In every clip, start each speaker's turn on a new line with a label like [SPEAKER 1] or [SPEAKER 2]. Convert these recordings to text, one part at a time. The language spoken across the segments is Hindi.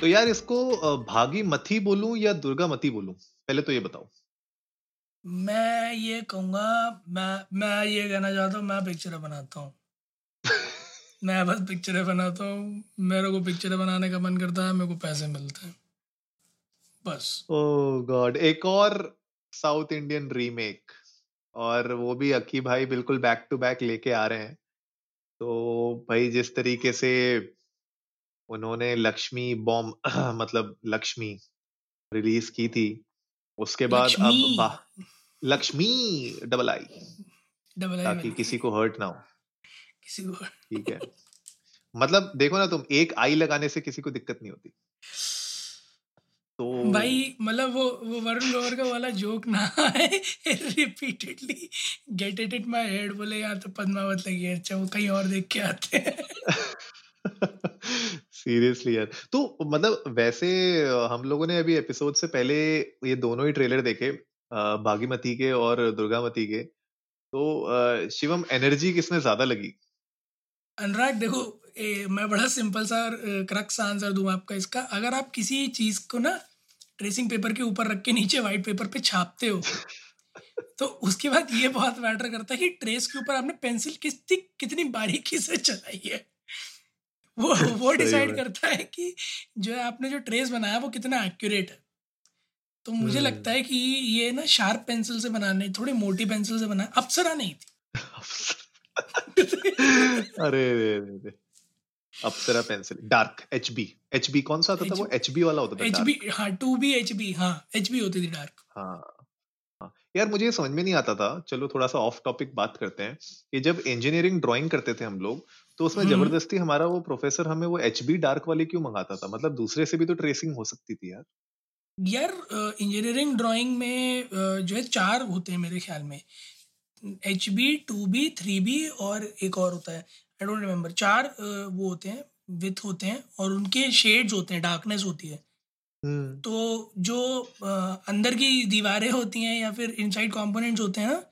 [SPEAKER 1] तो यार इसको भागी मथी बोलूँ या दुर्गा मती बोलूँ? पहले तो ये बताओ।
[SPEAKER 2] मैं ये कहूँगा मैं मैं ये कहना चाहता हूँ मैं पिक्चरें बनाता हूँ। मैं बस पिक्चरें बनाता हूँ। मेरे को पिक्चरें बनाने का मन करता है मेरे को पैसे मिलते हैं। बस।
[SPEAKER 1] ओह गॉड एक और साउथ इंडियन रीमेक और वो भी अक्की भाई बिल्कुल बैक टू बैक लेके आ रहे हैं। तो भाई जिस तरीके से उन्होंने लक्ष्मी बॉम्ब मतलब लक्ष्मी रिलीज़ की थी। उसके बाद अब
[SPEAKER 2] लक्ष्मी।
[SPEAKER 1] डबल आई
[SPEAKER 2] डबल
[SPEAKER 1] ताकि। किसी को हर्ट ना हो।
[SPEAKER 2] किसी को
[SPEAKER 1] ठीक है। मतलब देखो ना तुम एक आई लगाने से किसी को दिक्कत नहीं होती। तो
[SPEAKER 2] भाई मतलब वो वो वरुण ग्रोवर का वाला जोक ना आए repeatedly get it in my head बोले यार तो पद्मावत लगी है अच्छा वो कहीं और देख के आते हैं।
[SPEAKER 1] सीरियसली यार। तो मतलब वैसे हम लोगों ने अभी एपिसोड से पहले ये दोनों ही ट्रेलर देखे बागीमती के और दुर्गामती के। तो शिवम एनर्जी किसमें ज़्यादा लगी?
[SPEAKER 2] अनुराग देखो ए, मैं बड़ा सिंपल सा क्रक्स आंसर दूँ आपका इसका। अगर आप किसी चीज़ को ना ट्रेसिंग पेपर के ऊपर रख के नीचे व्हाइट पेपर पे छापते हो तो उसके बाद ये बहुत मैटर करता है कि ट्रेस के ऊपर आपने पेंसिल कितनी कितनी बारीकी से चलाई है। वो वो डिसाइड करता है कि जो है आपने जो ट्रेस बनाया वो कितना एक्यूरेट है। तो मुझे
[SPEAKER 1] हम्म।
[SPEAKER 2] लगता है कि ये ना शार्प पेंसिल से बनाने थोड़ी मोटी पेंसिल से बनाया अप्सरा नहीं थी।
[SPEAKER 1] अरे रे रे रे Apsara pencil dark H B H B कौन सा आता था वो? एच बी वाला होता था
[SPEAKER 2] एच। बी हाँ टू बी एच बी हाँ एच बी होती थी डार्क
[SPEAKER 1] हाँ हाँ। यार मुझे ये समझ में नहीं आता था चलो थोड़ा सा ऑफ़ टॉपिक बात करते हैं कि जब इंजीनियरिंग ड्राइंग करते थे हम लोग तो उसमें
[SPEAKER 2] हम्म।
[SPEAKER 1] ज़बरदस्ती हमारा वो प्रोफेसर हमें वो एच बी डार्क वाली क्यों मंगाता था? मतलब दूसरे से भी तो ट्रेसिंग हो सकती थी यार।
[SPEAKER 2] यार इंजीनियरिंग ड्राइंग में जो है चार होते हैं मेरे ख्याल में। H B two B three B और एक और होता है। आई डोंट रिमेम्बर चार वो होते हैं विथ होते हैं और उनके शेड्स होते हैं डार्कनेस होती है।
[SPEAKER 1] हम्म।
[SPEAKER 2] तो जो अंदर की दीवारें होती हैं या फिर इनसाइड कंपोनेंट्स होते हैं ना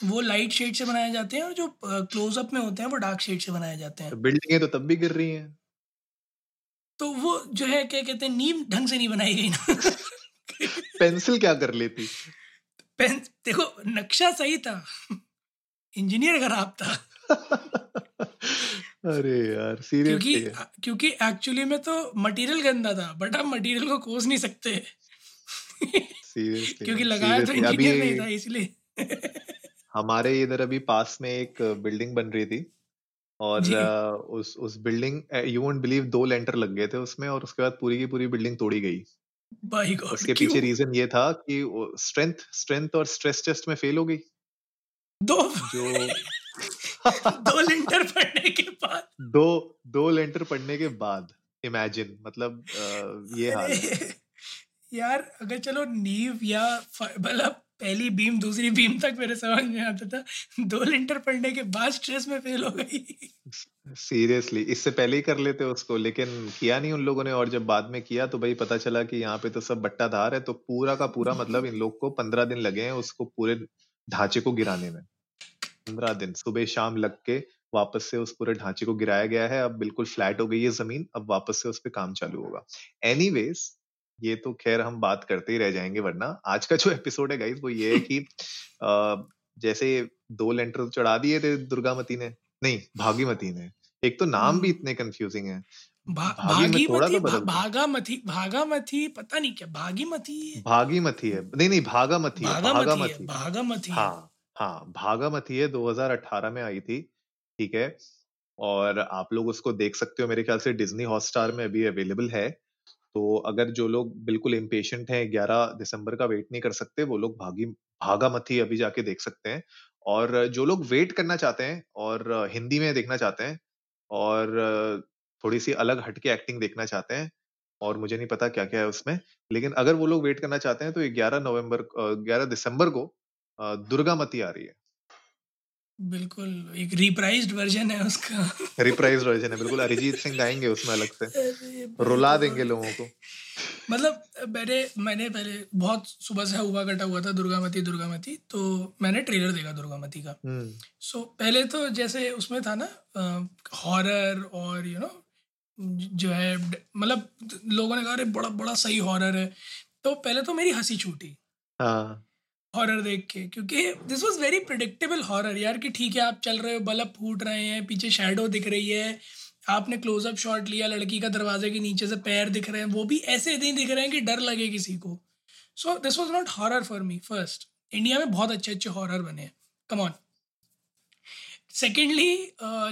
[SPEAKER 2] वो लाइट शेड से बनाए जाते हैं और जो क्लोजअप में होते हैं वो डार्क शेड से बनाए जाते हैं।
[SPEAKER 1] बिल्डिंगें तो तब भी गिर रही हैं।
[SPEAKER 2] तो वो जो है क्या कहते हैं नीम ढंग से नहीं बनाई गई ना।
[SPEAKER 1] पेंसिल क्या कर लेती?
[SPEAKER 2] पेन देखो नक्शा सही था। इंजीनियर खराब था।
[SPEAKER 1] अरे यार
[SPEAKER 2] क्योंकि
[SPEAKER 1] सीरियसली
[SPEAKER 2] क्योंकि एक्चुअली में तो मटेरियल गंदा था बट हम मटेरियल को कोस नहीं सकते।
[SPEAKER 1] सीरियसली
[SPEAKER 2] क्योंकि लगाया तो इंजीनियर नहीं था इसलिए।
[SPEAKER 1] हमारे इधर अभी पास में एक बिल्डिंग बन रही थी और। उस उस बिल्डिंग यू वोंट बिलीव दो लेंटर लग गए थे उसमें और उसके बाद पूरी की पूरी बिल्डिंग तोड़ी गई।
[SPEAKER 2] बाई गॉड
[SPEAKER 1] उसके पीछे रीजन ये था कि स्ट्रेंथ स्ट्रेंथ और स्ट्रेस टेस्ट में फेल हो गई।
[SPEAKER 2] दो
[SPEAKER 1] जो
[SPEAKER 2] दो लिंटर पड़ने के बाद।
[SPEAKER 1] दो दो लेंटर पढ़ने के बाद इमेजिन मतलब अ, ये हाल
[SPEAKER 2] यार अगर चलो नीव या मतलब पहली बीम दूसरी बीम तक मेरे समझ में आता था। दो लिंटर पड़ने के बाद स्ट्रेस में फेल हो गई।
[SPEAKER 1] सीरियसली इससे पहले ही कर लेते उसको लेकिन किया नहीं उन लोगों ने और जब बाद में किया तो भाई पता चला कि यहाँ पे तो सब बट्टा धार है तो पूरा का पूरा मतलब इन लोग को पंद्रह दिन लगे हैं उसको पूरे ढांचे को गिराने में। पंद्रह दिन सुबह शाम लग के वापस से उस पूरे ढांचे को गिराया गया है अब बिल्कुल फ्लैट हो गई है ज़मीन अब वापस से उस पर काम चालू होगा। एनीवेज ये तो खैर हम बात करते ही रह जाएँगे वरना आज का जो एपिसोड है गाइस वो ये है कि अ, जैसे दो लेंटर चढ़ा दिए थे दुर्गामती ने नहीं भागीमती ने। एक तो नाम भी
[SPEAKER 2] हम्म।
[SPEAKER 1] इतने कंफ्यूजिंग है।
[SPEAKER 2] भा, भागीमती
[SPEAKER 1] तो है।
[SPEAKER 2] पता नहीं क्या भागीमती
[SPEAKER 1] भागीमती है। नहीं नहीं भागामती है
[SPEAKER 2] भागामती है
[SPEAKER 1] भागामती
[SPEAKER 2] है।
[SPEAKER 1] हाँ। हाँ भागामती है 2018 में आई थी ठीक है? और आप लोग उसको देख सकते हो मेरे ख्याल से डिज्नी हॉटस्टार में अभी अवेलेबल है। तो अगर जो लोग बिल्कुल इम्पेशेंट हैं 11 दिसंबर का वेट नहीं कर सकते, वो लोग भागी भागामती अभी जाके देख सकते हैं। और जो लोग वेट करना चाहते हैं और हिंदी में देखना चाहते हैं और थोड़ी सी अलग हटके एक्टिंग देखना चाहते हैं, और मुझे नहीं पता क्या क्या है उसमें, लेकिन अगर वो लोग वेट करना चाहते हैं तो ग्यारह नवंबर ग्यारह दिसंबर को दुर्गा मती आ रही है।
[SPEAKER 2] बिल्कुल एक रिप्राइज्ड वर्जन है उसका।
[SPEAKER 1] रिप्राइज्ड वर्जन है बिल्कुल अरिजीत सिंह गाएँगे उसमें अलग से। रुला देंगे लोगों को।
[SPEAKER 2] मतलब मैंने मैंने पहले बहुत सुबह से हुआ कटा हुआ था दुर्गामती दुर्गामती तो मैंने ट्रेलर देखा दुर्गामती का। सो हम्म। so, पहले तो जैसे उसमें था ना हॉरर और यू नो जो है मतलब लोगों ने कहा अरे बड़ा बड़ा सही हॉरर है। तो पहले तो मेरी हँसी छूटी। हाँ। हॉरर देख के, क्योंकि this was very predictable horror यार कि ठीक है, आप चल रहे हो, बल्ब फूट रहे हैं, पीछे शेडो दिख रही है, आपने क्लोजअप शॉट लिया, लड़की का दरवाजे के नीचे से पैर दिख रहे हैं, वो भी ऐसे नहीं दिख रहे हैं कि डर लगे किसी को। So this was not horror for me first India में बहुत अच्छे अच्छे हॉरर बने हैं। कम ऑन सेकेंडली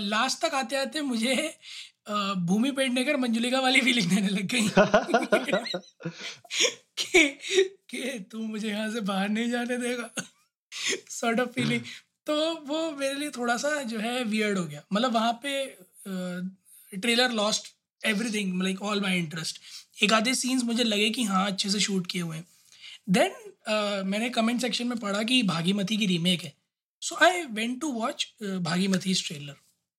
[SPEAKER 2] लास्ट तक आते आते मुझे भूमि पेडनेकर मंजुलिका वाली फीलिंग देने लग गई। कि कि तू मुझे यहाँ से बाहर नहीं जाने देगा? सॉर्ट ऑफ़ फीलिंग तो वो मेरे लिए थोड़ा सा जो है वियर्ड हो गया। मतलब वहाँ पे trailer lost everything like all my interest एक आधे सीन्स मुझे लगे कि हाँ अच्छे से शूट किए हुए हैं। देन uh, मैंने कमेंट सेक्शन में पढ़ा कि भागीमती की रीमेक है। So I went to watch Bhagamathi trailer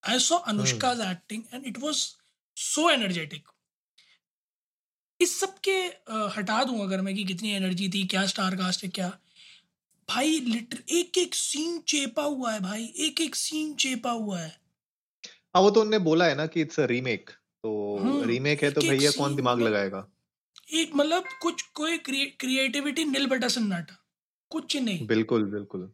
[SPEAKER 2] I saw Anushka's acting and it was so energetic इस सब के हटा दूँ अगर मैं कि कितनी एनर्जी थी क्या स्टार कास्ट है क्या? भाई लिटर एक एक सीन चेपा हुआ है भाई एक एक सीन चेपा हुआ है।
[SPEAKER 1] हाँ वो तो उन्होंने बोला है ना कि इट्स रीमेक तो रीमेक हम्म, है तो भैया कौन दिमाग लगाएगा?
[SPEAKER 2] एक मतलब कुछ कोई क्रिएटिविटी नील बटा सन्नाटा कुछ नहीं।
[SPEAKER 1] बिल्कुल बिल्कुल।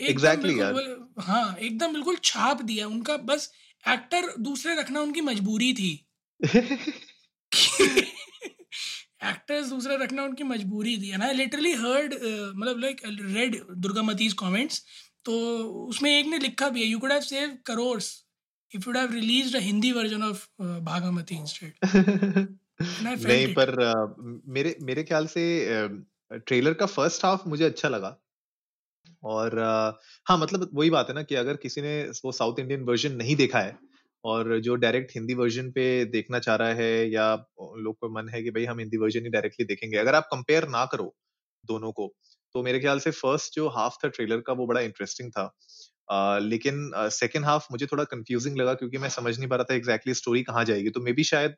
[SPEAKER 1] एग्जैक्टली यार।
[SPEAKER 2] हाँ एकदम बिल्कुल छाप दिया उनका बस एक्टर दूसरे रखना उनकी मजबूरी थी। एक्टर्स दूसरे रखना उनकी मजबूरी थी एंड आई लिटरली हर्ड मतलब लाइक रेड दुर्गामतीज कमेंट्स तो उसमें एक ने लिखा भी है you could have save crores if you'd have released a Hindi version of uh, Bhagamati instead.
[SPEAKER 1] नहीं पर uh, मेरे मेरे ख्याल से ट्रेलर uh, का फ़र्स्ट हाफ़ मुझे अच्छा लगा। और uh, हाँ मतलब वही बात है ना कि अगर किसी ने वो साउथ इंडियन वर्जन नहीं देखा है और जो डायरेक्ट हिंदी वर्जन पे देखना चाह रहा है या लोग को मन है कि भाई हम हिंदी वर्जन ही डायरेक्टली देखेंगे अगर आप कंपेयर ना करो दोनों को तो मेरे ख्याल से फ़र्स्ट जो हाफ़ था ट्रेलर का वो बड़ा इंटरेस्टिंग था। लेकिन सेकेंड हाफ़ मुझे थोड़ा कंफ्यूजिंग लगा क्योंकि मैं समझ नहीं पा रहा था एग्जैक्टली स्टोरी कहाँ जाएगी तो मे बी शायद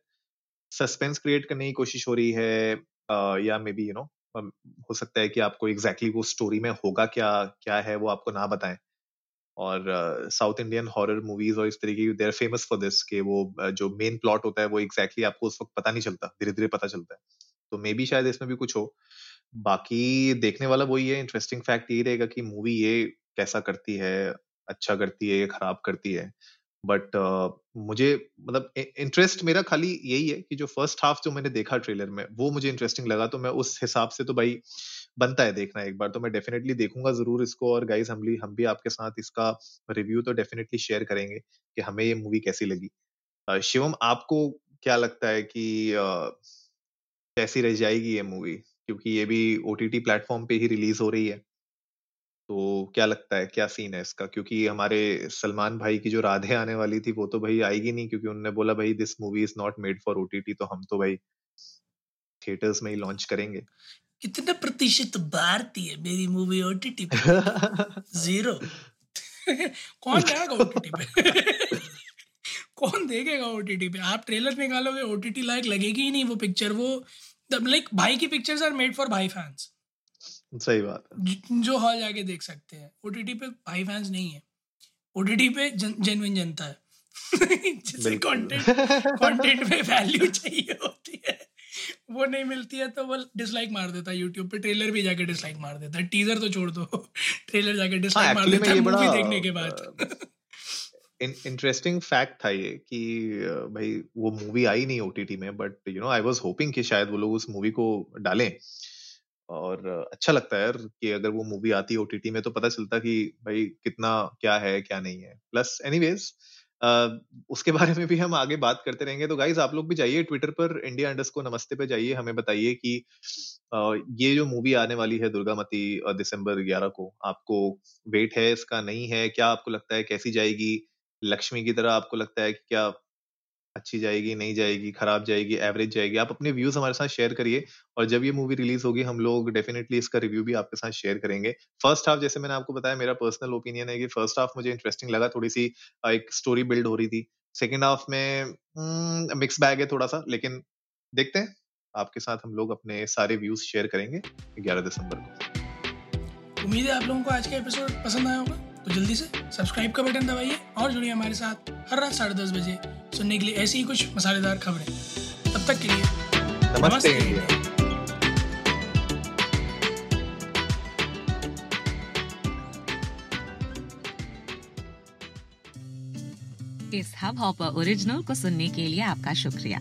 [SPEAKER 1] सस्पेंस क्रिएट करने की कोशिश हो रही है uh, या मे बी यू नो हो सकता है कि आपको एग्जैक्टली exactly वो स्टोरी में होगा क्या क्या है वो आपको ना बताएँ। और साउथ इंडियन हॉरर मूवीज़ और इस तरीके की देर फ़ेमस फॉर दिस कि वो जो मेन प्लॉट होता है वो एग्जैक्टली exactly आपको उस वक्त पता नहीं चलता धीरे धीरे पता चलता है। तो मे बी शायद इसमें भी कुछ हो। बाकी देखने वाला वही है इंटरेस्टिंग फैक्ट ये रहेगा कि मूवी ये कैसा करती है अच्छा करती है या खराब करती है। बट uh, मुझे मतलब इंटरेस्ट मेरा खाली यही है कि जो फ़र्स्ट हाफ़ जो मैंने देखा ट्रेलर में वो मुझे इंटरेस्टिंग लगा तो मैं उस हिसाब से तो भाई बनता है देखना एक बार तो मैं डेफिनेटली देखूँगा ज़रूर इसको और गाइस हम भी हम भी आपके साथ इसका रिव्यू तो डेफिनेटली शेयर करेंगे कि हमें ये मूवी कैसी लगी। शिवम आपको क्या लगता है कि कैसी रह जाएगी ये मूवी क्योंकि ये भी ओटीटी प्लेटफॉर्म पे ही रिलीज़ हो रही है। तो क्या लगता है क्या सीन है इसका? क्योंकि हमारे सलमान भाई की जो राधे आने वाली थी वो तो भाई आएगी नहीं क्योंकि उन्होंने बोला भाई this movie is not made for OTT तो हम तो भाई थिएटर्स में ही लॉन्च करेंगे.
[SPEAKER 2] कितने प्रतिशत भारतीय मेरी मूवी ओटीटी पे? ज़ीरो कौन जाएगा ओटीटी पे? कौन देखेगा ओटीटी पे? आप ट्रेलर निकालोगे ओटीटी लायक लगेगी ही नहीं वो पिक्चर वो लाइक भाई की पिक्चर्स आर मेड फॉर भाई फैंस
[SPEAKER 1] सही बात
[SPEAKER 2] है। जो हॉल जाके देख सकते हैं। ओटीटी पे भाई फैंस नहीं है। ओटीटी पे जेन्युइन जनता है। जिसे कंटेंट कंटेंट में वैल्यू चाहिए होती है। वो नहीं मिलती है तो वो डिसलाइक मार देता है यूट्यूब पे। ट्रेलर भी जाके डिसलाइक मार देता है। टीजर तो छोड़ दो। ट्रेलर जाके डिसलाइक हाँ, मार देता है मूवी देखने के बाद।
[SPEAKER 1] इंटरेस्टिंग फैक्ट था ये कि भाई वो मूवी आई नहीं ओटीटी में but you know I was hoping कि शायद वो लोग उस मूवी को डालें। और अच्छा लगता है यार कि अगर वो मूवी आती है ओटीटी में तो पता चलता कि भाई कितना, क्या है, क्या नहीं है। प्लस एनीवेज उसके बारे में भी हम आगे बात करते रहेंगे। तो गाइज़ आप लोग भी जाइए ट्विटर पर इंडिया अंडर्स को नमस्ते पे जाइए। हमें बताइए कि ये जो मूवी आने वाली है दुर्गा दुर्गामती दिसंबर 11 को, आपको वेट है इसका, नहीं है? क्या आपको लगता है कैसी जाएगी? लक्ष्मी की तरह आपको लगता है कि क्या अच्छी जाएगी नहीं जाएगी खराब जाएगी एवरेज जाएगी आप अपने व्यूज़ हमारे साथ शेयर करिए और जब ये मूवी रिलीज़ होगी हम लोग डेफिनेटली इसका रिव्यू भी आपके साथ शेयर करेंगे। फ़र्स्ट हाफ़ जैसे मैंने आपको बताया मेरा पर्सनल ओपिनियन है कि फ़र्स्ट हाफ़ मुझे इंटरेस्टिंग लगा थोड़ी सी एक स्टोरी बिल्ड हो रही थी। सेकेंड हाफ़ में मिक्स हम्म, बैग है थोड़ा सा लेकिन देखते हैं। आपके साथ हम लोग अपने सारे व्यूज़ शेयर करेंगे ग्यारह दिसंबर
[SPEAKER 2] को। उम्मीद है आप लोगों को आज का एपिसोड पसंद आया होगा। तो जल्दी से सब्सक्राइब का बटन दबाइए और जुड़िए हमारे साथ हर रात साढ़े दस बजे सुनने के लिए ऐसी ही कुछ मसालेदार खबरें। तब तक के लिए
[SPEAKER 1] नमस्ते, नमस्ते।
[SPEAKER 3] इस हब हॉपर ओरिजिनल को सुनने के लिए आपका शुक्रिया।